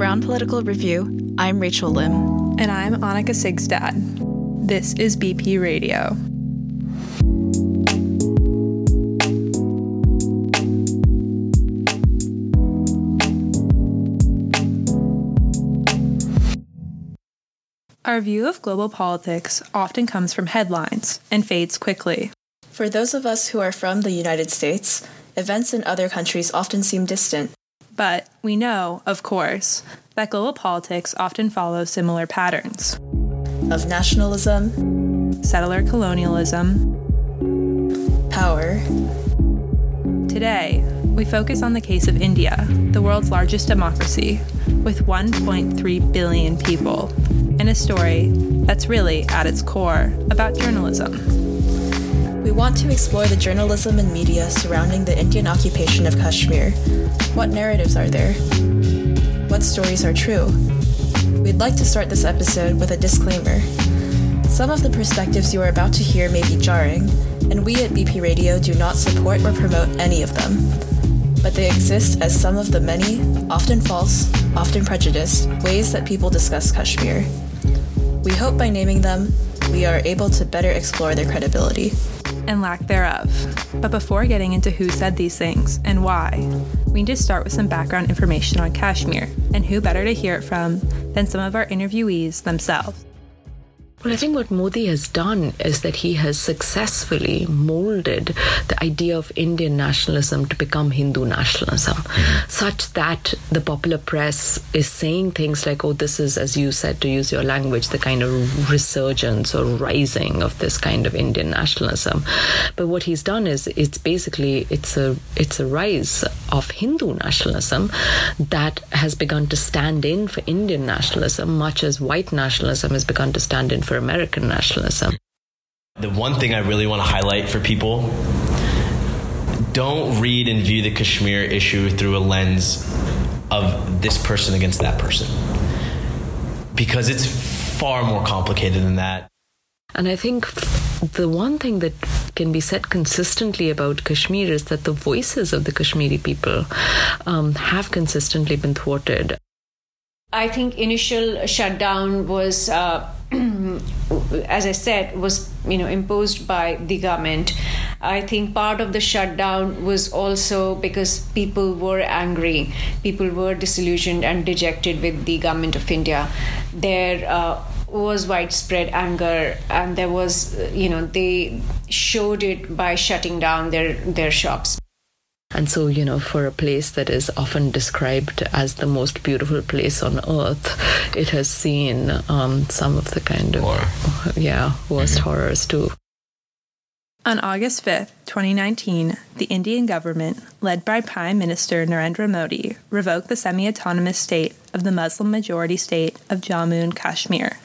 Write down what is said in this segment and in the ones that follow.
Brown Political Review, I'm Rachel Lim. And I'm Annika Sigstad. This is BP Radio. Our view of global politics often comes from headlines and fades quickly. For those of us who are from the United States, events in other countries often seem distant. But we know, of course, that global politics often follow similar patterns of nationalism, settler colonialism, power. Today, we focus on the case of India, the world's largest democracy, with 1.3 billion people, and a story that's really, at its core, about journalism. We want to explore the journalism and media surrounding the Indian occupation of Kashmir. What narratives are there? What stories are true? We'd like to start this episode with a disclaimer. Some of the perspectives you are about to hear may be jarring, and we at BP Radio do not support or promote any of them. But they exist as some of the many, often false, often prejudiced, ways that people discuss Kashmir. We hope by naming them, we are able to better explore their credibility. And lack thereof. But before getting into who said these things and why, we need to start with some background information on Kashmir, and who better to hear it from than some of our interviewees themselves. Well, I think what Modi has done is that he has successfully molded the idea of Indian nationalism to become Hindu nationalism, mm-hmm. such that the popular press is saying things like, oh, this is, as you said, to use your language, the kind of resurgence or rising of this kind of Indian nationalism. But what he's done is it's basically it's a it's a rise of Hindu nationalism that has begun to stand in for Indian nationalism, much as white nationalism has begun to stand in for American nationalism. The one thing I really want to highlight for people don't read and view the Kashmir issue through a lens of this person against that person. Because it's far more complicated than that. And I think the one thing that can be said consistently about Kashmir is that the voices of the Kashmiri people um, have consistently been thwarted. I think initial shutdown was uh, as I said, was you know imposed by the government. I think part of the shutdown was also because people were angry, people were disillusioned and dejected with the government of India. There uh, was widespread anger, and there was you know they showed it by shutting down their their shops. And so, you know, for a place that is often described as the most beautiful place on earth, it has seen um, some of the kind of, War. yeah, worst mm-hmm. horrors too. On August 5th, 2019, the Indian government, led by Prime Minister Narendra Modi, revoked the semi autonomous state of the Muslim majority state of Jammu and Kashmir,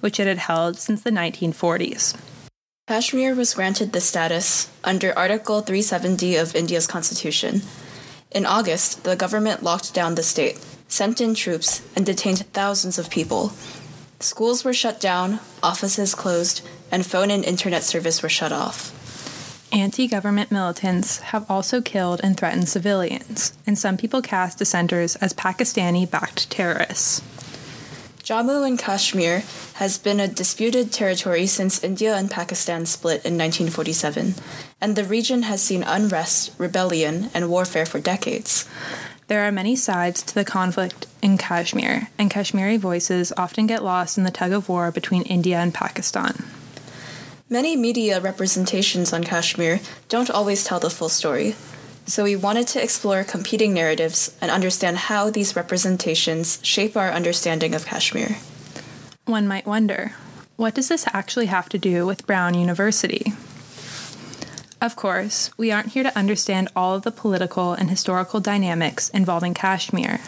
which it had held since the 1940s. Kashmir was granted this status under Article 370 of India's constitution. In August, the government locked down the state, sent in troops, and detained thousands of people. Schools were shut down, offices closed, and phone and internet service were shut off. Anti government militants have also killed and threatened civilians, and some people cast dissenters as Pakistani backed terrorists. Jammu and Kashmir has been a disputed territory since India and Pakistan split in 1947, and the region has seen unrest, rebellion, and warfare for decades. There are many sides to the conflict in Kashmir, and Kashmiri voices often get lost in the tug of war between India and Pakistan. Many media representations on Kashmir don't always tell the full story, so we wanted to explore competing narratives and understand how these representations shape our understanding of Kashmir. One might wonder what does this actually have to do with Brown University? Of course, we aren't here to understand all of the political and historical dynamics involving Kashmir.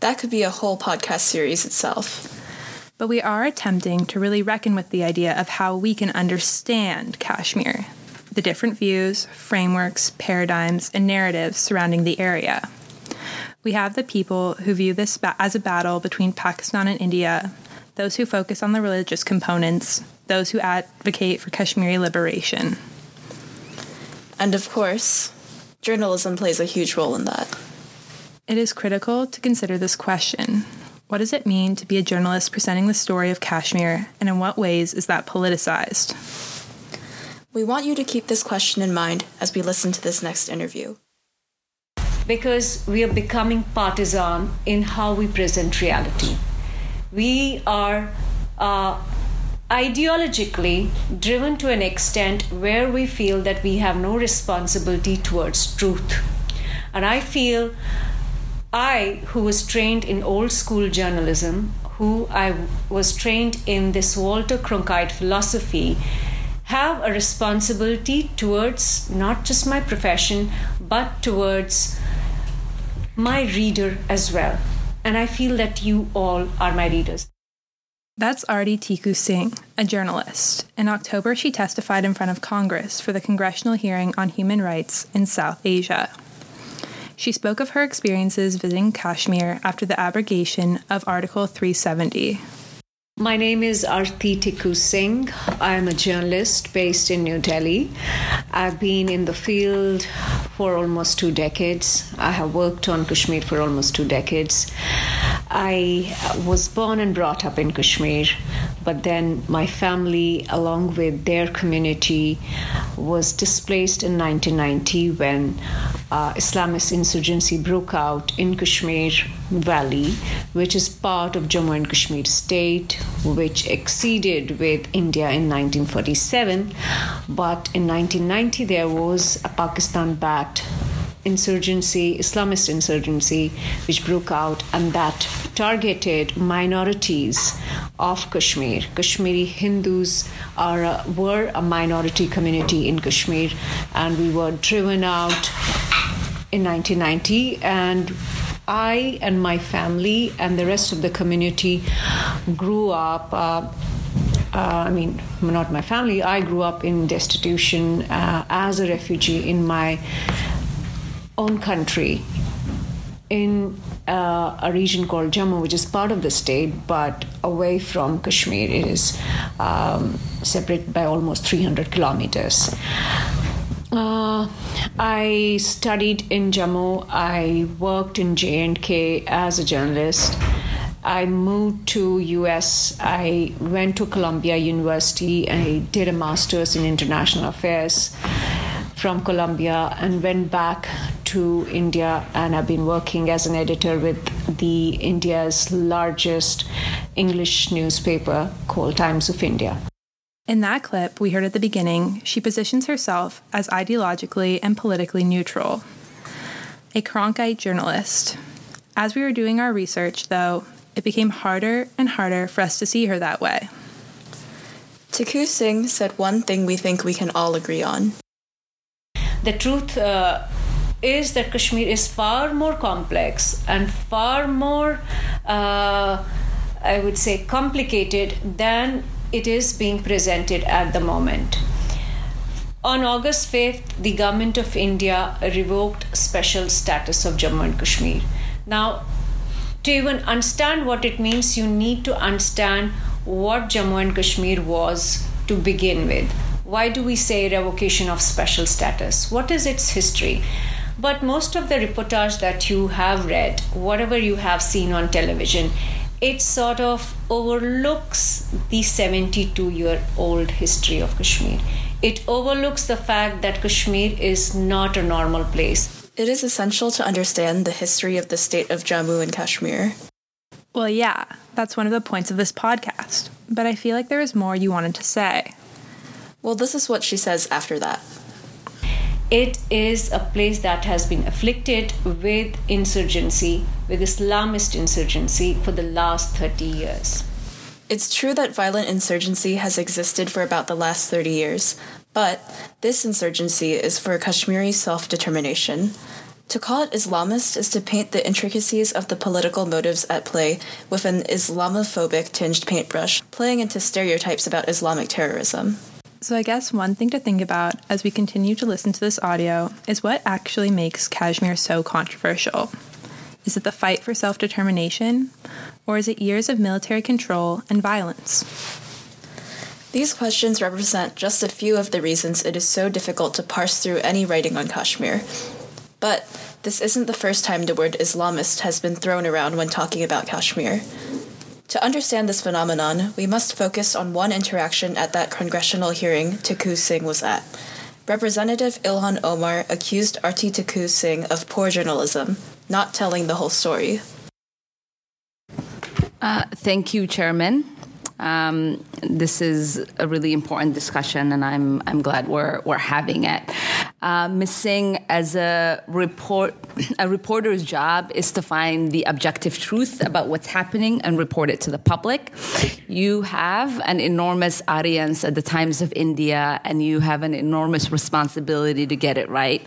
That could be a whole podcast series itself. But we are attempting to really reckon with the idea of how we can understand Kashmir the different views, frameworks, paradigms, and narratives surrounding the area. We have the people who view this as a battle between Pakistan and India, those who focus on the religious components, those who advocate for Kashmiri liberation. And of course, journalism plays a huge role in that. It is critical to consider this question What does it mean to be a journalist presenting the story of Kashmir, and in what ways is that politicized? We want you to keep this question in mind as we listen to this next interview. Because we are becoming partisan in how we present reality. We are uh, ideologically driven to an extent where we feel that we have no responsibility towards truth. And I feel I, who was trained in old school journalism, who I was trained in this Walter Cronkite philosophy, have a responsibility towards not just my profession, but towards my reader as well. And I feel that you all are my readers. That's Arti Tiku Singh, a journalist. In October, she testified in front of Congress for the congressional hearing on human rights in South Asia. She spoke of her experiences visiting Kashmir after the abrogation of Article 370. My name is Arti Tiku Singh. I am a journalist based in New Delhi. I've been in the field for almost two decades. I have worked on Kashmir for almost two decades. I was born and brought up in Kashmir, but then my family, along with their community, was displaced in 1990 when uh, Islamist insurgency broke out in Kashmir Valley, which is part of Jammu and Kashmir state, which acceded with India in 1947. But in 1990, there was a Pakistan backed insurgency, Islamist insurgency, which broke out and that targeted minorities of Kashmir. Kashmiri Hindus are a, were a minority community in Kashmir, and we were driven out in 1990 and I and my family and the rest of the community grew up. Uh, uh, I mean, not my family. I grew up in destitution uh, as a refugee in my own country, in uh, a region called Jammu, which is part of the state, but away from Kashmir. It is um, separated by almost 300 kilometers. Uh, I studied in Jammu. I worked in J&K as a journalist. I moved to US. I went to Columbia University. I did a master's in international affairs from Columbia and went back to India and I've been working as an editor with the India's largest English newspaper called Times of India. In that clip we heard at the beginning, she positions herself as ideologically and politically neutral. A Cronkite journalist. As we were doing our research, though, it became harder and harder for us to see her that way. Tiku Singh said one thing we think we can all agree on. The truth uh, is that Kashmir is far more complex and far more, uh, I would say, complicated than it is being presented at the moment. On August 5th, the government of India revoked special status of Jammu and Kashmir. Now, to even understand what it means, you need to understand what Jammu and Kashmir was to begin with. Why do we say revocation of special status? What is its history? But most of the reportage that you have read, whatever you have seen on television, it sort of overlooks the 72 year old history of Kashmir. It overlooks the fact that Kashmir is not a normal place. It is essential to understand the history of the state of Jammu and Kashmir. Well, yeah, that's one of the points of this podcast, but I feel like there is more you wanted to say. Well, this is what she says after that. It is a place that has been afflicted with insurgency, with Islamist insurgency for the last 30 years. It's true that violent insurgency has existed for about the last 30 years, but this insurgency is for Kashmiri self determination. To call it Islamist is to paint the intricacies of the political motives at play with an Islamophobic tinged paintbrush, playing into stereotypes about Islamic terrorism. So, I guess one thing to think about as we continue to listen to this audio is what actually makes Kashmir so controversial. Is it the fight for self determination, or is it years of military control and violence? These questions represent just a few of the reasons it is so difficult to parse through any writing on Kashmir. But this isn't the first time the word Islamist has been thrown around when talking about Kashmir. To understand this phenomenon, we must focus on one interaction at that congressional hearing Taku Singh was at. Representative Ilhan Omar accused Arti Taku Singh of poor journalism, not telling the whole story. Uh, thank you, Chairman. Um, this is a really important discussion, and I'm I'm glad we're we're having it. Uh, Ms. Singh, as a report, a reporter's job is to find the objective truth about what's happening and report it to the public. You have an enormous audience at the Times of India, and you have an enormous responsibility to get it right.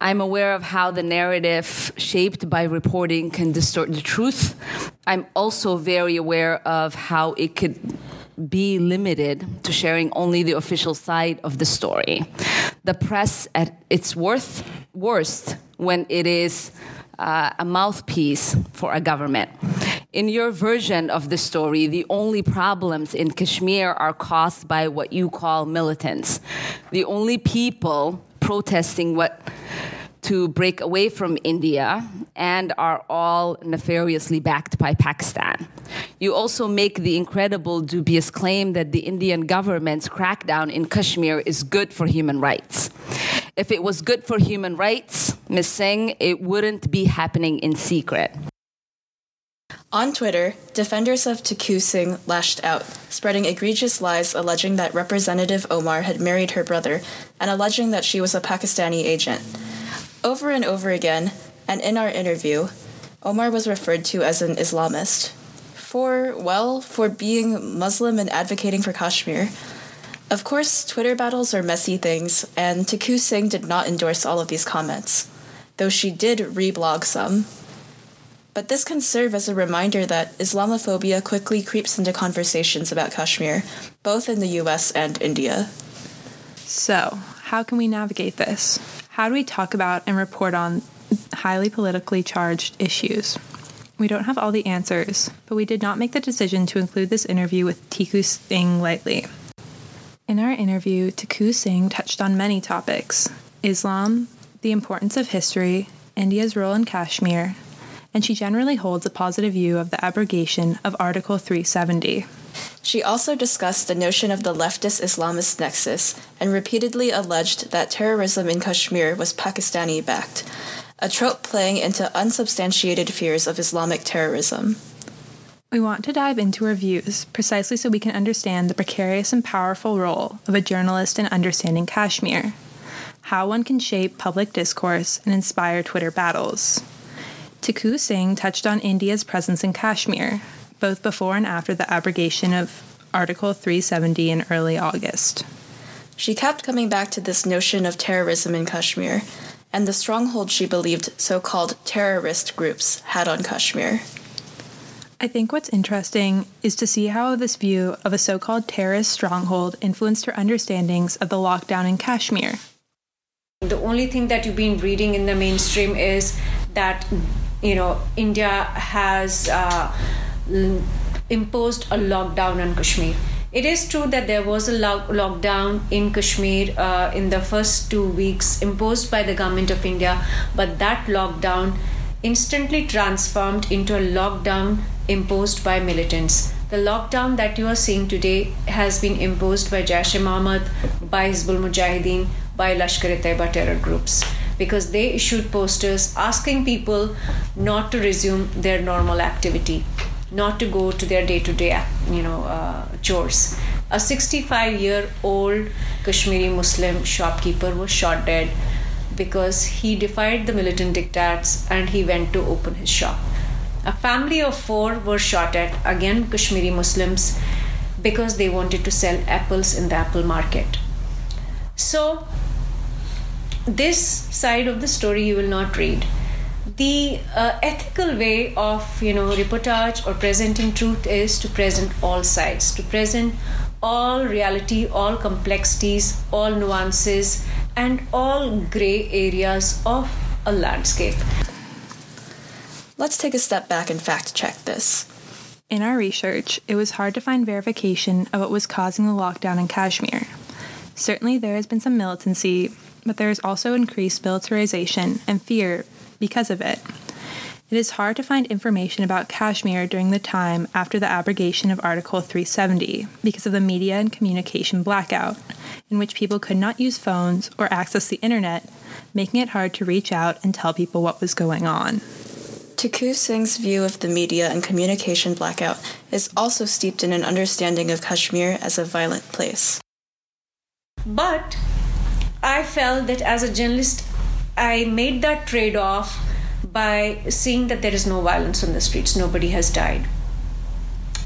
I'm aware of how the narrative shaped by reporting can distort the truth. I'm also very aware of how it could be limited to sharing only the official side of the story. The press at its worth, worst when it is uh, a mouthpiece for a government. In your version of the story, the only problems in Kashmir are caused by what you call militants. The only people protesting what to break away from India and are all nefariously backed by Pakistan. You also make the incredible dubious claim that the Indian government's crackdown in Kashmir is good for human rights. If it was good for human rights, Ms. Singh, it wouldn't be happening in secret. On Twitter, defenders of Taku Singh lashed out, spreading egregious lies alleging that Representative Omar had married her brother and alleging that she was a Pakistani agent. Over and over again, and in our interview, Omar was referred to as an Islamist. For, well, for being Muslim and advocating for Kashmir. Of course, Twitter battles are messy things, and Taku Singh did not endorse all of these comments, though she did reblog some. But this can serve as a reminder that Islamophobia quickly creeps into conversations about Kashmir, both in the US and India. So, how can we navigate this? How do we talk about and report on highly politically charged issues? We don't have all the answers, but we did not make the decision to include this interview with Tiku Singh lightly. In our interview, Tiku Singh touched on many topics Islam, the importance of history, India's role in Kashmir, and she generally holds a positive view of the abrogation of Article 370. She also discussed the notion of the leftist Islamist nexus and repeatedly alleged that terrorism in Kashmir was Pakistani backed, a trope playing into unsubstantiated fears of Islamic terrorism. We want to dive into her views precisely so we can understand the precarious and powerful role of a journalist in understanding Kashmir, how one can shape public discourse and inspire Twitter battles. Taku Singh touched on India's presence in Kashmir, both before and after the abrogation of Article 370 in early August. She kept coming back to this notion of terrorism in Kashmir and the stronghold she believed so called terrorist groups had on Kashmir. I think what's interesting is to see how this view of a so called terrorist stronghold influenced her understandings of the lockdown in Kashmir. The only thing that you've been reading in the mainstream is that, you know, India has. Uh, imposed a lockdown on Kashmir. It is true that there was a lo- lockdown in Kashmir uh, in the first two weeks imposed by the government of India, but that lockdown instantly transformed into a lockdown imposed by militants. The lockdown that you are seeing today has been imposed by Jaish e Mohammed, by Hizbul Mujahideen, by Lashkar-e-Taiba terror groups because they issued posters asking people not to resume their normal activity not to go to their day-to-day you know uh, chores. A 65 year old kashmiri muslim shopkeeper was shot dead because he defied the militant diktats and he went to open his shop. A family of four were shot at again kashmiri muslims because they wanted to sell apples in the apple market. So this side of the story you will not read the uh, ethical way of you know reportage or presenting truth is to present all sides to present all reality all complexities all nuances and all gray areas of a landscape. Let's take a step back and fact check this. In our research it was hard to find verification of what was causing the lockdown in kashmir. Certainly there has been some militancy but there is also increased militarization and fear because of it. It is hard to find information about Kashmir during the time after the abrogation of Article 370 because of the media and communication blackout, in which people could not use phones or access the internet, making it hard to reach out and tell people what was going on. Tiku Singh's view of the media and communication blackout is also steeped in an understanding of Kashmir as a violent place. But I felt that as a journalist, I made that trade off by seeing that there is no violence on the streets, nobody has died.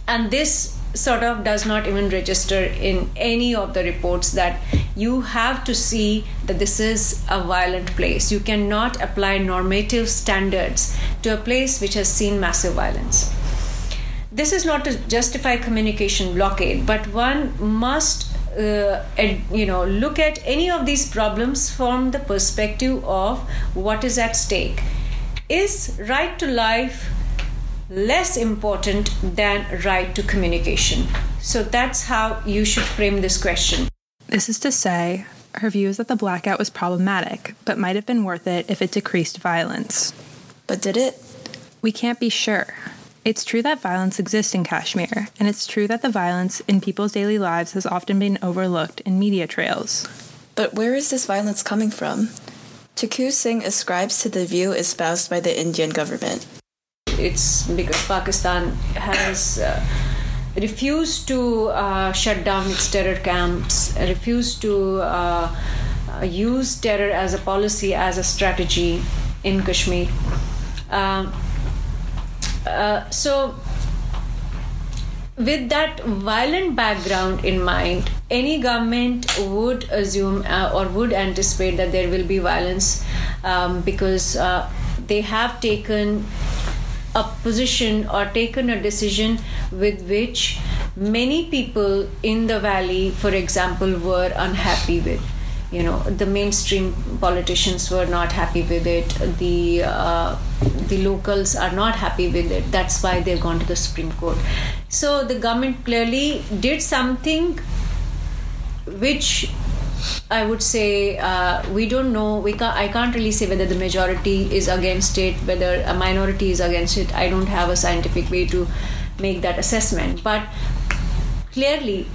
And this sort of does not even register in any of the reports that you have to see that this is a violent place. You cannot apply normative standards to a place which has seen massive violence. This is not to justify communication blockade, but one must uh, you know look at any of these problems from the perspective of what is at stake. Is right to life less important than right to communication? So that's how you should frame this question. This is to say her view is that the blackout was problematic but might have been worth it if it decreased violence. But did it? We can't be sure it's true that violence exists in Kashmir, and it's true that the violence in people's daily lives has often been overlooked in media trails. But where is this violence coming from? Tiku Singh ascribes to the view espoused by the Indian government. It's because Pakistan has uh, refused to uh, shut down its terror camps, refused to uh, use terror as a policy, as a strategy in Kashmir. Um, uh, so, with that violent background in mind, any government would assume uh, or would anticipate that there will be violence um, because uh, they have taken a position or taken a decision with which many people in the valley, for example, were unhappy with you know the mainstream politicians were not happy with it the uh, the locals are not happy with it that's why they've gone to the supreme court so the government clearly did something which I would say uh, we don't know. We can't, I can't really say whether the majority is against it, whether a minority is against it. I don't have a scientific way to make that assessment. But clearly,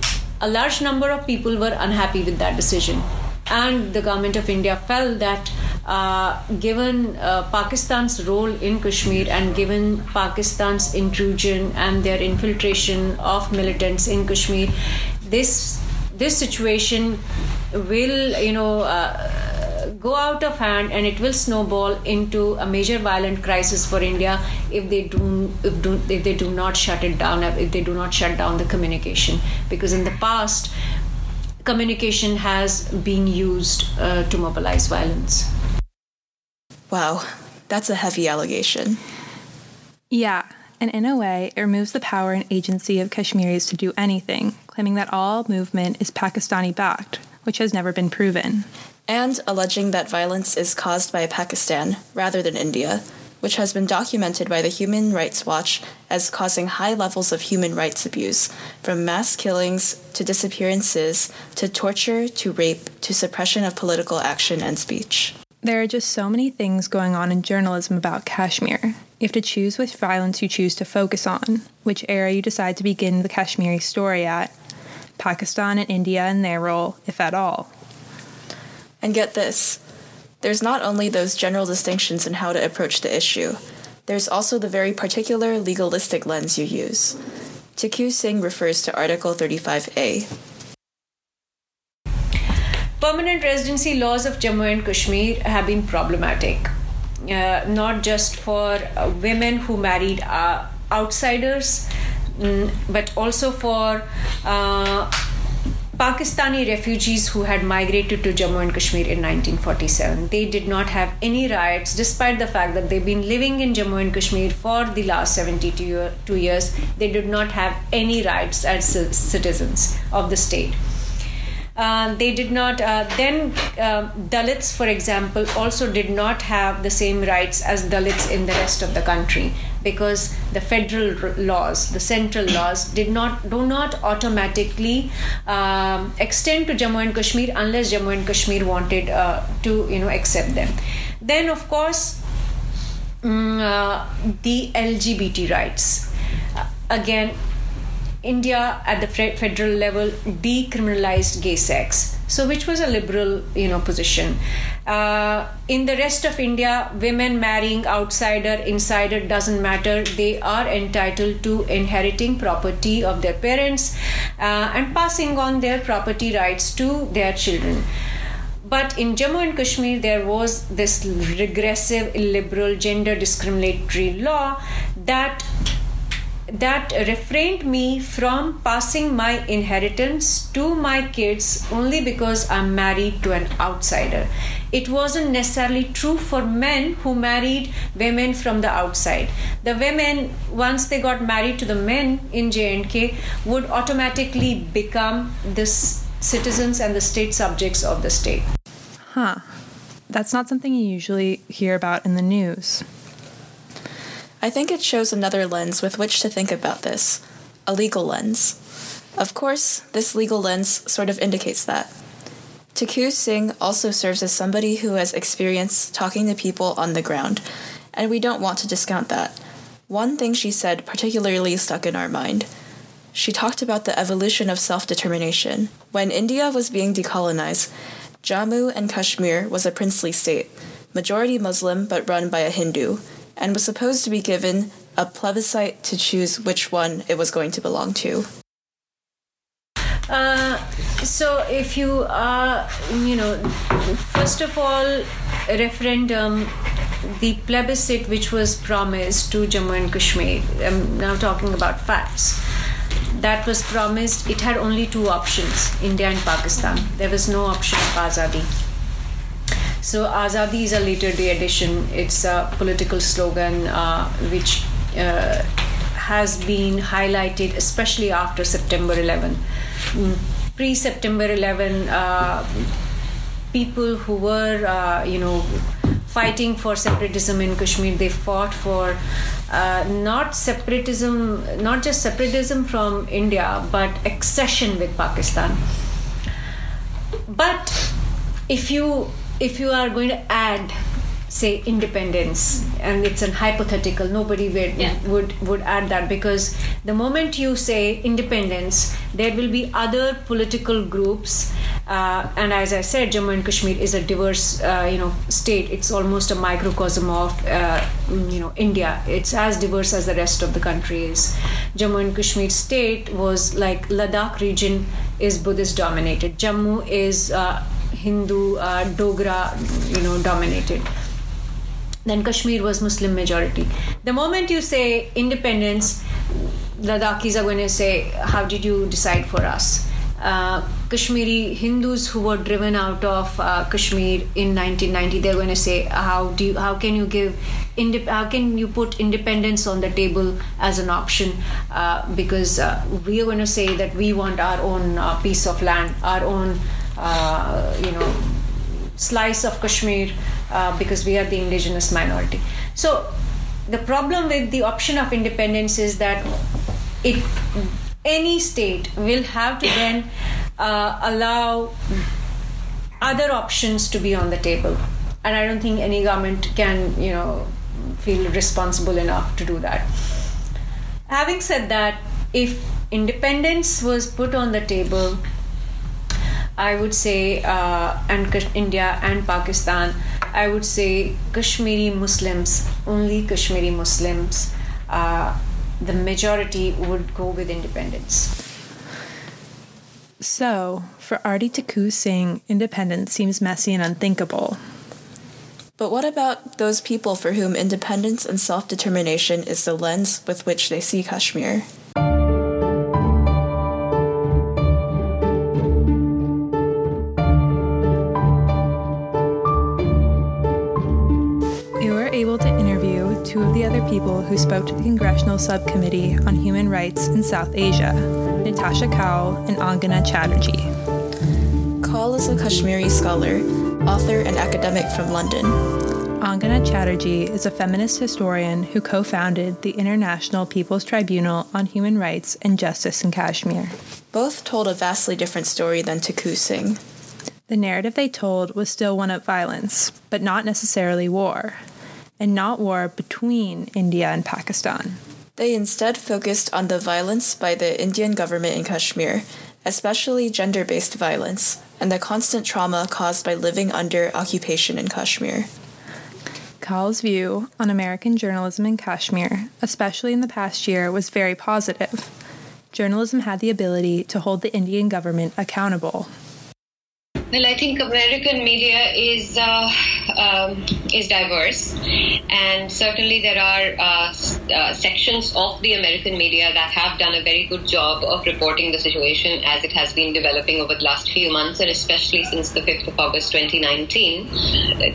a large number of people were unhappy with that decision and the government of India felt that uh, given uh, Pakistan's role in Kashmir and given Pakistan's intrusion and their infiltration of militants in Kashmir, this this situation will you know. Uh, go out of hand and it will snowball into a major violent crisis for India if they do if, do, if they do not shut it down if they do not shut down the communication because in the past communication has been used uh, to mobilize violence. Wow, that's a heavy allegation. Yeah, and in a way, it removes the power and agency of Kashmiris to do anything, claiming that all movement is Pakistani backed, which has never been proven. And alleging that violence is caused by Pakistan rather than India, which has been documented by the Human Rights Watch as causing high levels of human rights abuse, from mass killings to disappearances to torture to rape to suppression of political action and speech. There are just so many things going on in journalism about Kashmir. You have to choose which violence you choose to focus on, which era you decide to begin the Kashmiri story at, Pakistan and India and their role, if at all. And get this there's not only those general distinctions in how to approach the issue, there's also the very particular legalistic lens you use. Tiku Singh refers to Article 35A. Permanent residency laws of Jammu and Kashmir have been problematic, uh, not just for uh, women who married uh, outsiders, mm, but also for uh, Pakistani refugees who had migrated to Jammu and Kashmir in 1947. They did not have any rights, despite the fact that they've been living in Jammu and Kashmir for the last 72 years. They did not have any rights as citizens of the state. Uh, they did not uh, then uh, dalits for example also did not have the same rights as dalits in the rest of the country because the federal laws the central laws did not do not automatically um, extend to jammu and kashmir unless jammu and kashmir wanted uh, to you know accept them then of course mm, uh, the LGBT rights. Uh, again, India at the federal level decriminalized gay sex, so which was a liberal, you know, position. Uh, in the rest of India, women marrying outsider, insider doesn't matter. They are entitled to inheriting property of their parents uh, and passing on their property rights to their children. But in Jammu and Kashmir, there was this regressive, illiberal, gender discriminatory law that that refrained me from passing my inheritance to my kids only because I'm married to an outsider. It wasn't necessarily true for men who married women from the outside. The women, once they got married to the men in J&K, would automatically become the citizens and the state subjects of the state. Huh. That's not something you usually hear about in the news. I think it shows another lens with which to think about this a legal lens. Of course, this legal lens sort of indicates that. Taku Singh also serves as somebody who has experience talking to people on the ground, and we don't want to discount that. One thing she said particularly stuck in our mind. She talked about the evolution of self determination. When India was being decolonized, Jammu and Kashmir was a princely state, majority Muslim but run by a Hindu and was supposed to be given a plebiscite to choose which one it was going to belong to. Uh, so if you are, you know, first of all, referendum, the plebiscite which was promised to Jammu and Kashmir, I'm now talking about facts, that was promised, it had only two options India and Pakistan. There was no option of Azadi. So Azadi is a later day addition. It's a political slogan uh, which uh, has been highlighted, especially after September 11. Mm, Pre September 11, uh, people who were, uh, you know, fighting for separatism in Kashmir, they fought for uh, not separatism, not just separatism from India, but accession with Pakistan. But if you if you are going to add say independence and it's an hypothetical nobody would, yeah. would would add that because the moment you say independence there will be other political groups uh, and as i said jammu and kashmir is a diverse uh, you know state. It's almost a microcosm of uh, you know india. It's as diverse as the rest of the country is. Jammu and kashmir state was like ladakh region is buddhist dominated jammu is uh, Hindu, uh, Dogra, you know, dominated. Then Kashmir was Muslim majority. The moment you say independence, Ladakhis are going to say, "How did you decide for us?" Uh, Kashmiri Hindus who were driven out of uh, Kashmir in 1990, they're going to say, "How do you? How can you give? Indep- how can you put independence on the table as an option? Uh, because uh, we are going to say that we want our own uh, piece of land, our own." Uh, you know, slice of Kashmir uh, because we are the indigenous minority. So the problem with the option of independence is that it any state will have to then uh, allow other options to be on the table and i don't think any government can you know feel responsible enough to do that having said that if independence was put on the table I would say, uh, and India and Pakistan, I would say Kashmiri Muslims, only Kashmiri Muslims, uh, the majority would go with independence. So, for Arti Taku Singh, independence seems messy and unthinkable. But what about those people for whom independence and self determination is the lens with which they see Kashmir? People who spoke to the Congressional Subcommittee on Human Rights in South Asia Natasha Kaul and Angana Chatterjee. Kaul is a Kashmiri scholar, author, and academic from London. Angana Chatterjee is a feminist historian who co founded the International People's Tribunal on Human Rights and Justice in Kashmir. Both told a vastly different story than Taku Singh. The narrative they told was still one of violence, but not necessarily war. And not war between India and Pakistan. They instead focused on the violence by the Indian government in Kashmir, especially gender based violence, and the constant trauma caused by living under occupation in Kashmir. Kaul's view on American journalism in Kashmir, especially in the past year, was very positive. Journalism had the ability to hold the Indian government accountable. Well, I think American media is uh, um, is diverse, and certainly there are uh, uh, sections of the American media that have done a very good job of reporting the situation as it has been developing over the last few months, and especially since the 5th of August 2019,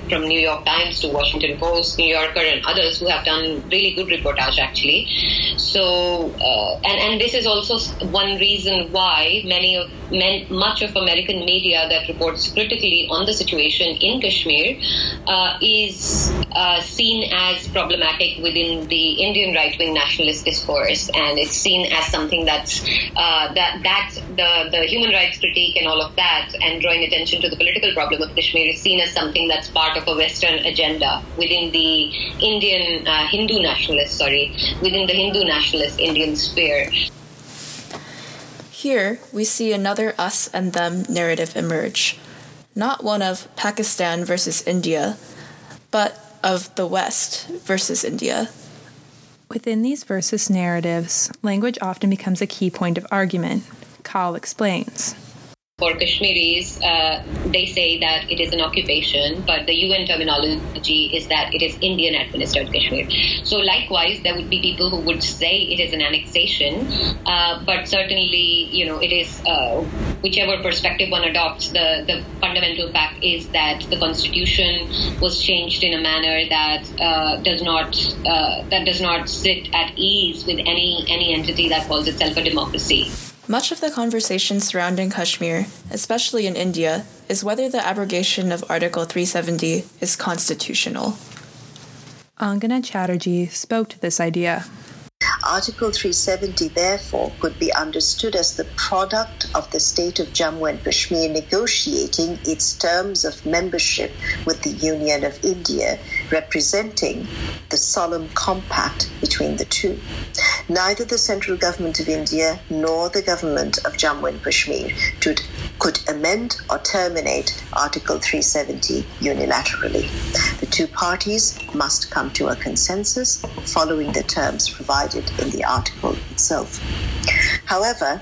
from New York Times to Washington Post, New Yorker, and others who have done really good reportage actually. So, uh, and and this is also one reason why many of men, much of American media that reports critically on the situation in Kashmir uh, is uh, seen as problematic within the Indian right-wing nationalist discourse, and it's seen as something that's uh, that that the the human rights critique and all of that, and drawing attention to the political problem of Kashmir is seen as something that's part of a Western agenda within the Indian uh, Hindu nationalist, sorry, within the Hindu nationalist Indian sphere. Here, we see another us and them narrative emerge. Not one of Pakistan versus India, but of the West versus India. Within these versus narratives, language often becomes a key point of argument. Kaul explains for Kashmiris, uh, they say that it is an occupation, but the UN terminology is that it is Indian administered Kashmir. So, likewise, there would be people who would say it is an annexation, uh, but certainly, you know, it is uh, whichever perspective one adopts. The the fundamental fact is that the constitution was changed in a manner that uh, does not uh, that does not sit at ease with any any entity that calls itself a democracy. Much of the conversation surrounding Kashmir, especially in India, is whether the abrogation of Article 370 is constitutional. Angana Chatterjee spoke to this idea. Article 370, therefore, could be understood as the product of the state of Jammu and Kashmir negotiating its terms of membership with the Union of India, representing the solemn compact between the two. Neither the central government of India nor the government of Jammu and Kashmir could, could amend or terminate Article 370 unilaterally. The two parties must come to a consensus following the terms provided in the article itself. However,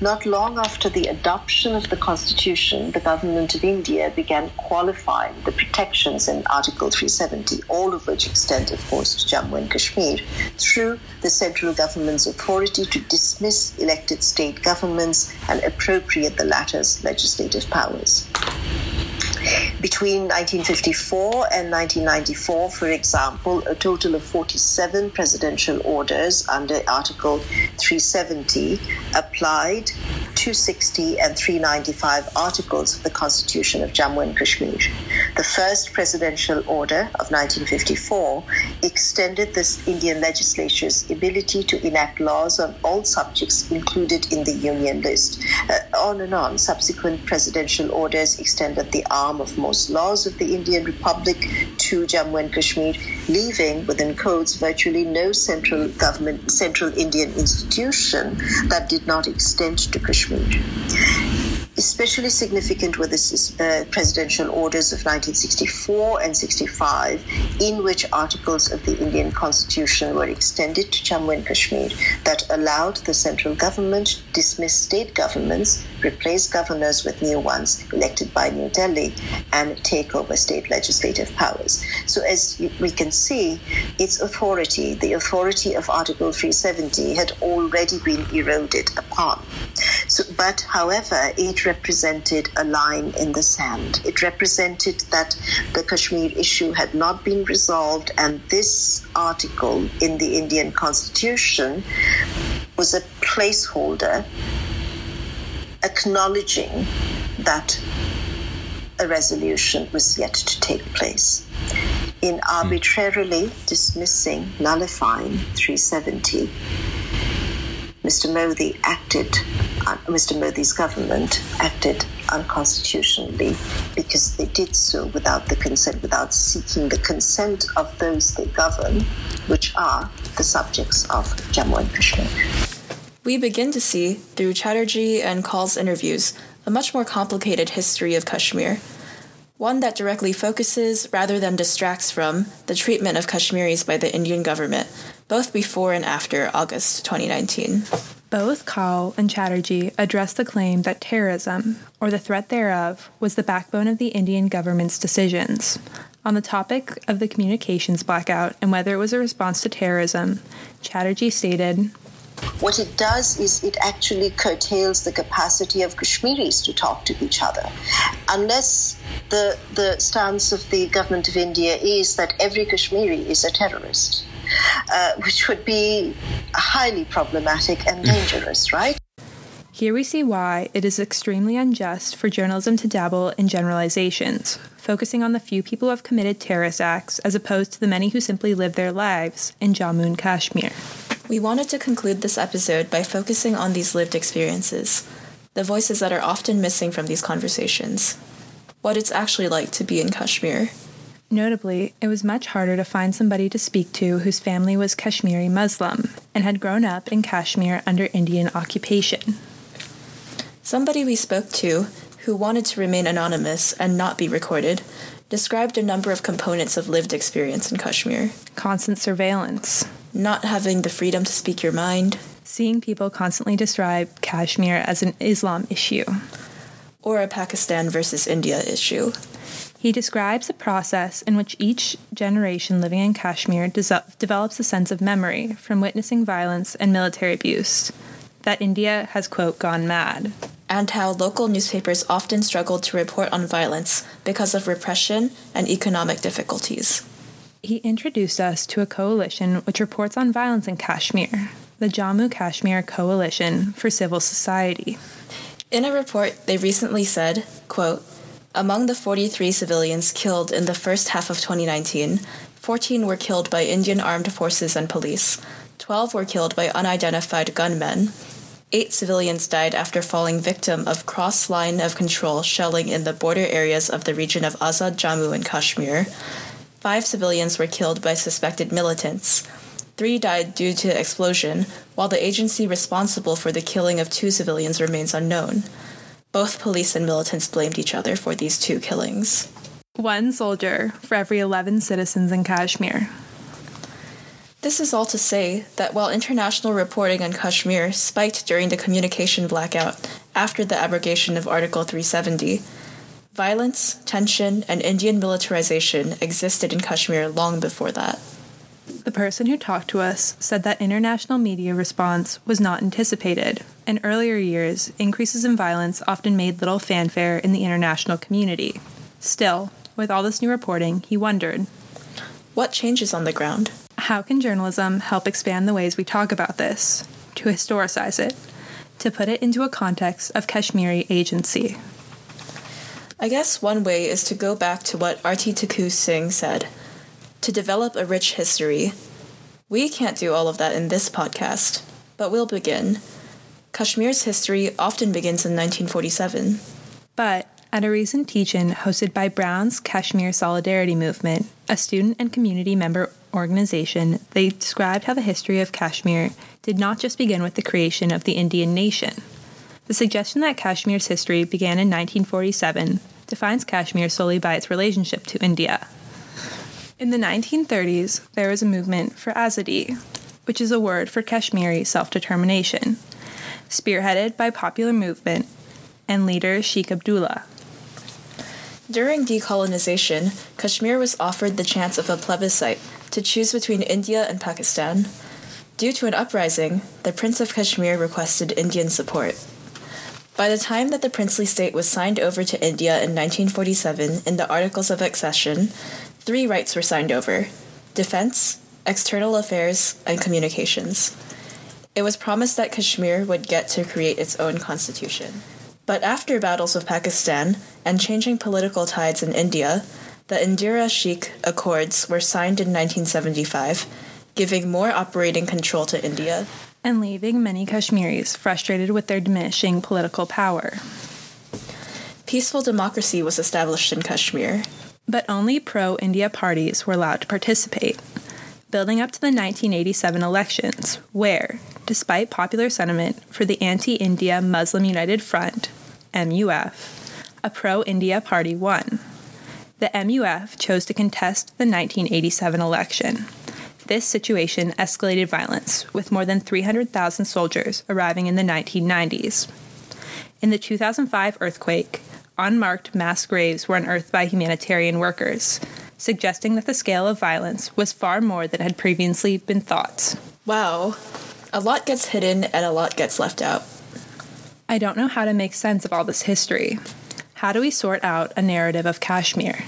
not long after the adoption of the Constitution, the government of India began qualifying the protections in Article 370, all of which extend, of course, to Jammu and Kashmir, through the central government's authority to dismiss elected state governments and appropriate the latter's legislative powers. Between 1954 and 1994, for example, a total of 47 presidential orders under Article 370 applied 260 and 395 articles of the Constitution of Jammu and Kashmir. The first presidential order of 1954 extended this Indian legislature's ability to enact laws on all subjects included in the Union list. Uh, on and on, subsequent presidential orders extended the arm of most laws of the Indian Republic to Jammu and Kashmir, leaving within codes virtually no central government, central Indian institution that did not extend to Kashmir. Especially significant were the uh, presidential orders of 1964 and 65, in which articles of the Indian Constitution were extended to Jammu and Kashmir that allowed the central government to dismiss state governments, replace governors with new ones elected by New Delhi, and take over state legislative powers. So, as we can see, its authority, the authority of Article 370, had already been eroded upon. So, but however, it represented a line in the sand. It represented that the Kashmir issue had not been resolved, and this article in the Indian Constitution was a placeholder acknowledging that a resolution was yet to take place. In arbitrarily dismissing, nullifying 370, Mr. Modi acted, uh, Mr. Modi's government acted unconstitutionally because they did so without the consent, without seeking the consent of those they govern, which are the subjects of Jammu and Kashmir. We begin to see, through Chatterjee and Kaul's interviews, a much more complicated history of Kashmir. One that directly focuses, rather than distracts from, the treatment of Kashmiris by the Indian government, both before and after August 2019. Both Kaul and Chatterjee addressed the claim that terrorism, or the threat thereof, was the backbone of the Indian government's decisions. On the topic of the communications blackout and whether it was a response to terrorism, Chatterjee stated, what it does is it actually curtails the capacity of Kashmiris to talk to each other. Unless the, the stance of the government of India is that every Kashmiri is a terrorist, uh, which would be highly problematic and dangerous, right? Here we see why it is extremely unjust for journalism to dabble in generalizations, focusing on the few people who have committed terrorist acts as opposed to the many who simply live their lives in Jammu and Kashmir. We wanted to conclude this episode by focusing on these lived experiences, the voices that are often missing from these conversations, what it's actually like to be in Kashmir. Notably, it was much harder to find somebody to speak to whose family was Kashmiri Muslim and had grown up in Kashmir under Indian occupation. Somebody we spoke to, who wanted to remain anonymous and not be recorded, described a number of components of lived experience in Kashmir constant surveillance, not having the freedom to speak your mind, seeing people constantly describe Kashmir as an Islam issue, or a Pakistan versus India issue. He describes a process in which each generation living in Kashmir de- develops a sense of memory from witnessing violence and military abuse, that India has, quote, gone mad. And how local newspapers often struggle to report on violence because of repression and economic difficulties he introduced us to a coalition which reports on violence in Kashmir, the Jammu Kashmir Coalition for Civil Society. In a report, they recently said, quote, among the 43 civilians killed in the first half of 2019, 14 were killed by Indian armed forces and police, 12 were killed by unidentified gunmen, 8 civilians died after falling victim of cross line of control shelling in the border areas of the region of Azad Jammu and Kashmir, Five civilians were killed by suspected militants. Three died due to explosion, while the agency responsible for the killing of two civilians remains unknown. Both police and militants blamed each other for these two killings. One soldier for every 11 citizens in Kashmir. This is all to say that while international reporting on Kashmir spiked during the communication blackout after the abrogation of Article 370, Violence, tension, and Indian militarization existed in Kashmir long before that. The person who talked to us said that international media response was not anticipated. In earlier years, increases in violence often made little fanfare in the international community. Still, with all this new reporting, he wondered What changes on the ground? How can journalism help expand the ways we talk about this? To historicize it? To put it into a context of Kashmiri agency? I guess one way is to go back to what Arti Tiku Singh said to develop a rich history. We can't do all of that in this podcast, but we'll begin. Kashmir's history often begins in 1947. But at a recent teach in hosted by Brown's Kashmir Solidarity Movement, a student and community member organization, they described how the history of Kashmir did not just begin with the creation of the Indian nation. The suggestion that Kashmir's history began in 1947 defines Kashmir solely by its relationship to India. In the 1930s, there was a movement for Azadi, which is a word for Kashmiri self determination, spearheaded by popular movement and leader Sheikh Abdullah. During decolonization, Kashmir was offered the chance of a plebiscite to choose between India and Pakistan. Due to an uprising, the Prince of Kashmir requested Indian support. By the time that the princely state was signed over to India in 1947 in the Articles of Accession, three rights were signed over defense, external affairs, and communications. It was promised that Kashmir would get to create its own constitution. But after battles with Pakistan and changing political tides in India, the Indira Sheikh Accords were signed in 1975, giving more operating control to India and leaving many Kashmiris frustrated with their diminishing political power. Peaceful democracy was established in Kashmir. But only pro India parties were allowed to participate, building up to the 1987 elections, where, despite popular sentiment for the anti India Muslim United Front, MUF, a pro India party won. The MUF chose to contest the 1987 election. This situation escalated violence, with more than 300,000 soldiers arriving in the 1990s. In the 2005 earthquake, unmarked mass graves were unearthed by humanitarian workers, suggesting that the scale of violence was far more than had previously been thought. Wow. A lot gets hidden and a lot gets left out. I don't know how to make sense of all this history. How do we sort out a narrative of Kashmir?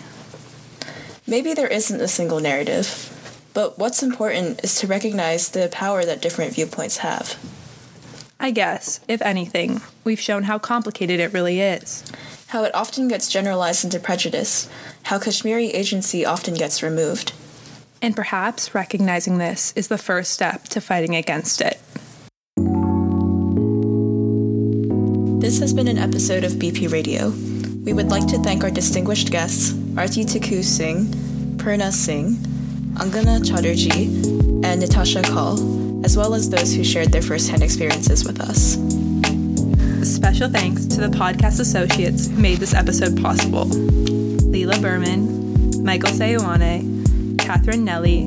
Maybe there isn't a single narrative, but what's important is to recognize the power that different viewpoints have. I guess, if anything, we've shown how complicated it really is. How it often gets generalized into prejudice, how Kashmiri agency often gets removed. And perhaps recognizing this is the first step to fighting against it. This has been an episode of BP Radio. We would like to thank our distinguished guests, Arti Tiku Singh, Purna Singh, Angana Chatterjee, and Nitasha Kaul, as well as those who shared their firsthand experiences with us. Special thanks to the podcast associates who made this episode possible Leela Berman, Michael Sayuane, Catherine Nelly,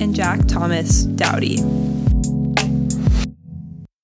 and Jack Thomas Dowdy.